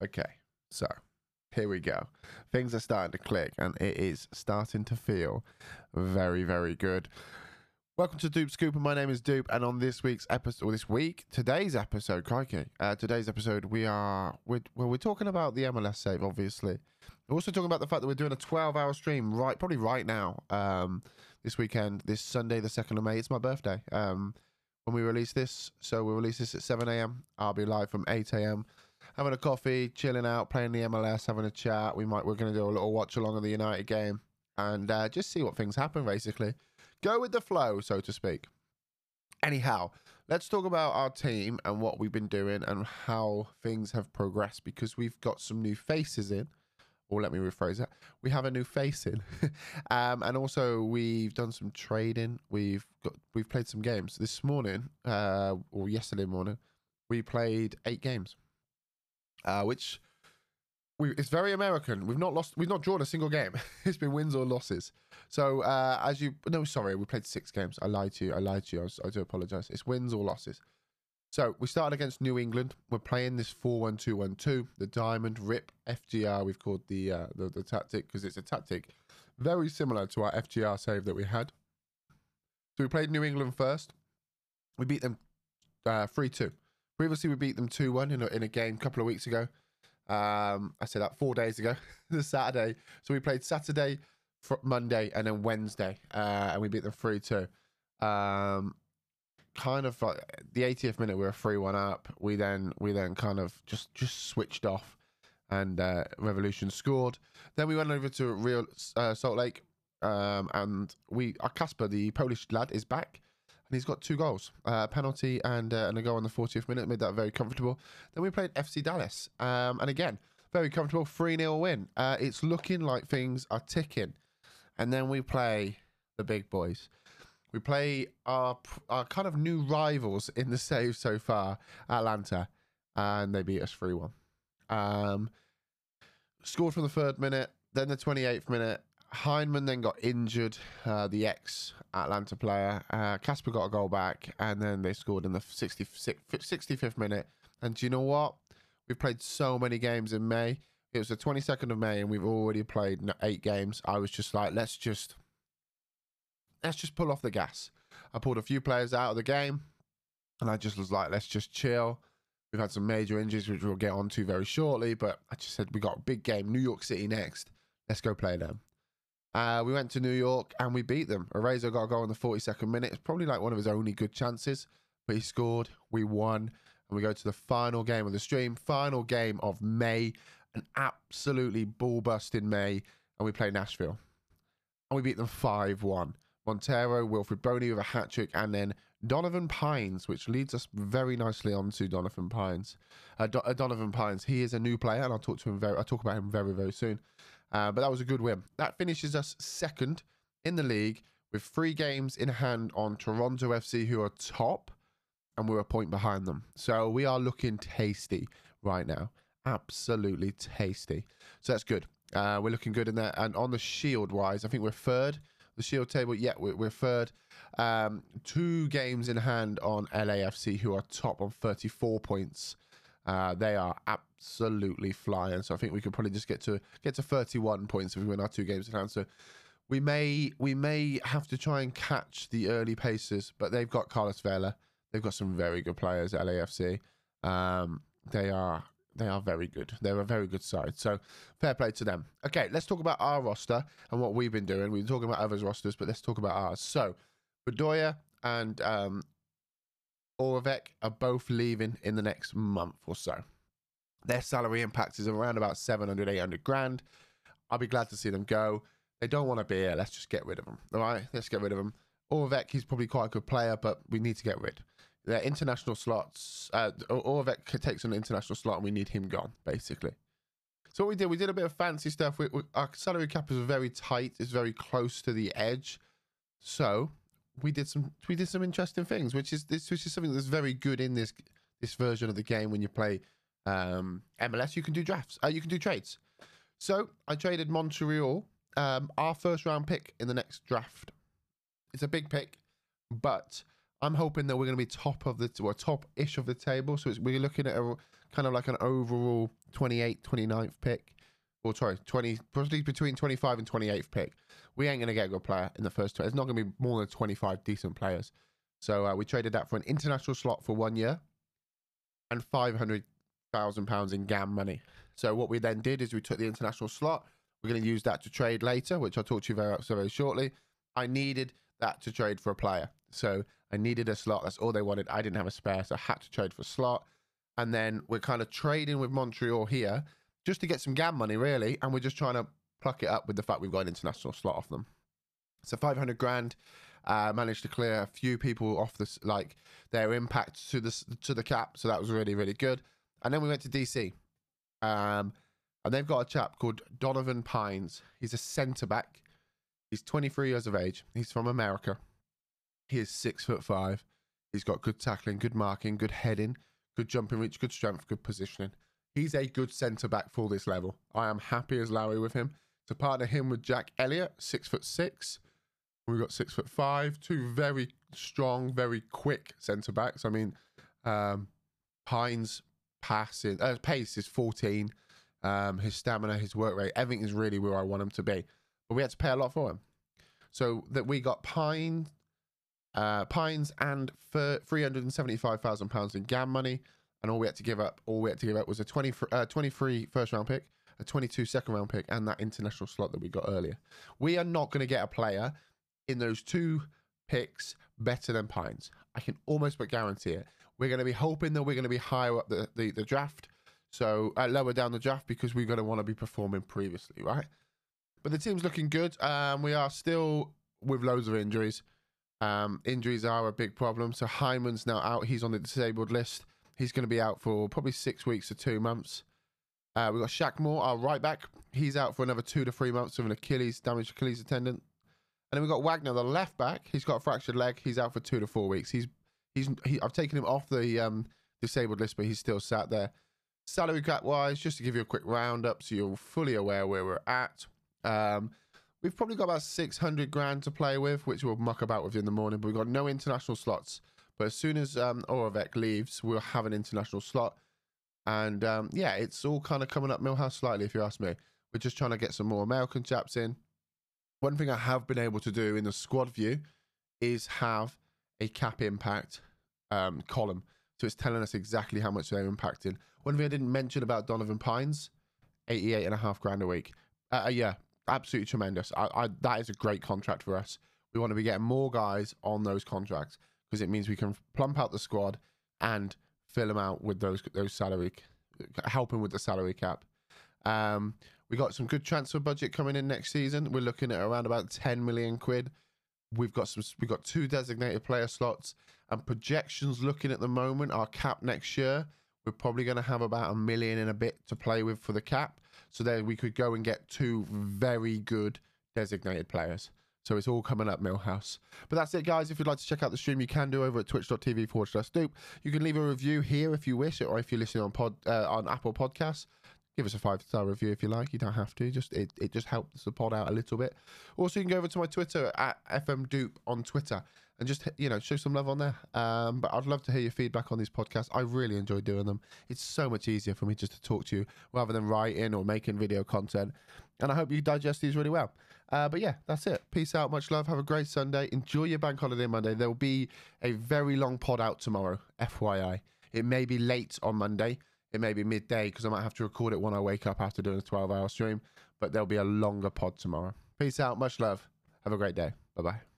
Okay, so here we go. Things are starting to click, and it is starting to feel very, very good. Welcome to Dupe Scoop, and my name is Dupe. And on this week's episode, or this week, today's episode, crikey, uh, today's episode, we are we're, well, we're talking about the MLS save, obviously. We're also talking about the fact that we're doing a 12-hour stream right, probably right now, um, this weekend, this Sunday, the second of May. It's my birthday. Um, when we release this, so we release this at 7 a.m. I'll be live from 8 a.m having a coffee, chilling out, playing the MLS, having a chat. We might we're going to do a little watch along of the United game and uh, just see what things happen. Basically, go with the flow, so to speak. Anyhow, let's talk about our team and what we've been doing and how things have progressed because we've got some new faces in. Or let me rephrase that. We have a new face in, um, and also we've done some trading. We've got we've played some games this morning, uh, or yesterday morning. We played eight games uh, which we, it's very American. We've not lost, we've not drawn a single game. it's been wins or losses. So uh, as you, no, sorry, we played six games. I lied to you. I lied to you. I, I do apologize. It's wins or losses. So we started against New England. We're playing this four-one-two-one-two. The diamond rip FGR. We've called the uh, the, the tactic because it's a tactic very similar to our FGR save that we had. So we played New England first. We beat them uh, three two. Previously, we beat them 2 1 in a, in a game a couple of weeks ago. Um, I said that four days ago, the Saturday. So we played Saturday, Monday, and then Wednesday, uh, and we beat them 3 2. Um, kind of like the 80th minute, we were 3 1 up. We then, we then kind of just, just switched off and uh, Revolution scored. Then we went over to Real uh, Salt Lake, um, and we, our Casper, the Polish lad, is back and he's got two goals, uh, penalty and uh, and a goal in the 40th minute, made that very comfortable. Then we played FC Dallas, um, and again, very comfortable, 3 0 win. Uh, it's looking like things are ticking. And then we play the big boys. We play our, our kind of new rivals in the save so far, Atlanta, and they beat us 3 1. Um, scored from the third minute, then the 28th minute, Hyndman then got injured, uh, the ex Atlanta player. Uh, Casper got a goal back, and then they scored in the 65th minute. And do you know what? We've played so many games in May. It was the 22nd of May, and we've already played eight games. I was just like, let's just let's just pull off the gas. I pulled a few players out of the game, and I just was like, let's just chill. We've had some major injuries, which we'll get onto very shortly, but I just said we got a big game, New York City next. Let's go play them. Uh, we went to New York and we beat them. Arezzo got a goal in the 42nd minute. It's probably like one of his only good chances, but he scored. We won. And we go to the final game of the stream, final game of May, an absolutely ball busting May. And we play Nashville. And we beat them 5 1. Montero, Wilfried Bony with a hat trick, and then Donovan Pines, which leads us very nicely on to Donovan Pines. Uh, Do- uh, Donovan Pines, he is a new player, and I'll talk to him very. I'll talk about him very, very soon. Uh, but that was a good win. That finishes us second in the league with three games in hand on Toronto FC, who are top, and we're a point behind them. So we are looking tasty right now. Absolutely tasty. So that's good. Uh, we're looking good in that. And on the shield wise, I think we're third. The shield table, yeah, we're, we're third. Um, two games in hand on LAFC, who are top on 34 points. Uh, they are absolutely flying. So I think we could probably just get to get to 31 points if we win our two games in hand. So we may we may have to try and catch the early paces, but they've got Carlos Vela. They've got some very good players at LAFC. Um, they are they are very good. They're a very good side. So fair play to them. Okay, let's talk about our roster and what we've been doing. We've been talking about others' rosters, but let's talk about ours. So Bedoya and um, Oravec are both leaving in the next month or so. Their salary impact is around about 700, 800 grand. I'll be glad to see them go. They don't want to be here. Let's just get rid of them. All right, let's get rid of them. Oravec, he's probably quite a good player, but we need to get rid. Their international slots, uh, Oravec takes an international slot and we need him gone, basically. So what we did, we did a bit of fancy stuff. We, we, our salary cap is very tight. It's very close to the edge. So we did some we did some interesting things, which is this which is something that's very good in this this version of the game when you play um, MLS. You can do drafts. Uh, you can do trades. So I traded Montreal, um, our first round pick in the next draft. It's a big pick, but I'm hoping that we're going to be top of the top ish of the table. So we're looking at a kind of like an overall 28th, 29th pick. Or sorry, 20, probably between 25 and 28th pick. We ain't going to get a good player in the first 20. It's not going to be more than 25 decent players. So uh, we traded that for an international slot for one year and 500,000 pounds in GAM money. So what we then did is we took the international slot. We're going to use that to trade later, which I'll talk to you very, very shortly. I needed that to trade for a player. So I needed a slot. That's all they wanted. I didn't have a spare, so I had to trade for a slot. And then we're kind of trading with Montreal here just to get some GAM money, really. And we're just trying to pluck it up with the fact we've got an international slot off them. So 500 grand. Uh, managed to clear a few people off this, like their impact to the to the cap. So that was really really good. And then we went to DC, um, and they've got a chap called Donovan Pines. He's a centre back. He's 23 years of age. He's from America. He is six foot five. He's got good tackling, good marking, good heading, good jumping reach, good strength, good positioning. He's a good centre back for this level. I am happy as Larry with him. To partner him with Jack Elliott, six foot six. We've got six foot five, two very strong, very quick centre backs. I mean, um, Pines passing uh, pace is 14. Um, his stamina, his work rate, everything is really where I want him to be. But we had to pay a lot for him. So that we got Pine, uh, Pines and for three hundred and seventy-five thousand pounds in GAM money, and all we had to give up, all we had to give up was a 20, uh, 23 first round pick, a 22 second round pick, and that international slot that we got earlier. We are not going to get a player in those two picks better than Pines. I can almost but guarantee it. We're going to be hoping that we're going to be higher up the, the, the draft, so uh, lower down the draft because we're going to want to be performing previously, right? But the team's looking good. Um, we are still with loads of injuries. Um, injuries are a big problem. So Hyman's now out. He's on the disabled list. He's going to be out for probably six weeks to two months. Uh, we've got Shaq Moore, our right back. He's out for another two to three months with an Achilles, damaged Achilles tendon. And then we've got Wagner, the left back. He's got a fractured leg. He's out for two to four weeks. He's he's he, I've taken him off the um, disabled list, but he's still sat there. Salary cap wise, just to give you a quick roundup, so you're fully aware where we're at. Um, we've probably got about 600 grand to play with, which we'll muck about with in the morning, but we've got no international slots. But as soon as um, Oravec leaves, we'll have an international slot. And um, yeah, it's all kind of coming up Milhouse slightly, if you ask me. We're just trying to get some more American chaps in. One thing I have been able to do in the squad view is have a cap impact um, column. So it's telling us exactly how much they're impacting. One thing I didn't mention about Donovan Pines, 88 and a half grand a week. Uh, uh yeah, absolutely tremendous. I, I, that is a great contract for us. We want to be getting more guys on those contracts because it means we can plump out the squad and fill them out with those those salary, helping with the salary cap. Um, we got some good transfer budget coming in next season. We're looking at around about 10 million quid. We've got some. We've got two designated player slots and projections. Looking at the moment, our cap next year, we're probably going to have about a million and a bit to play with for the cap. So then we could go and get two very good designated players. So it's all coming up, Milhouse. But that's it, guys. If you'd like to check out the stream, you can do over at twitch.tv forward slash stoop. You can leave a review here if you wish, or if you're listening on pod uh, on Apple Podcasts. Give us a five star review if you like. You don't have to. Just it, it just helps the pod out a little bit. Also, you can go over to my Twitter at fmdupe on Twitter and just you know show some love on there. Um, but I'd love to hear your feedback on these podcasts. I really enjoy doing them. It's so much easier for me just to talk to you rather than writing or making video content. And I hope you digest these really well. Uh, but yeah, that's it. Peace out. Much love. Have a great Sunday. Enjoy your bank holiday Monday. There will be a very long pod out tomorrow. FYI, it may be late on Monday. It may be midday because I might have to record it when I wake up after doing a 12 hour stream. But there'll be a longer pod tomorrow. Peace out. Much love. Have a great day. Bye bye.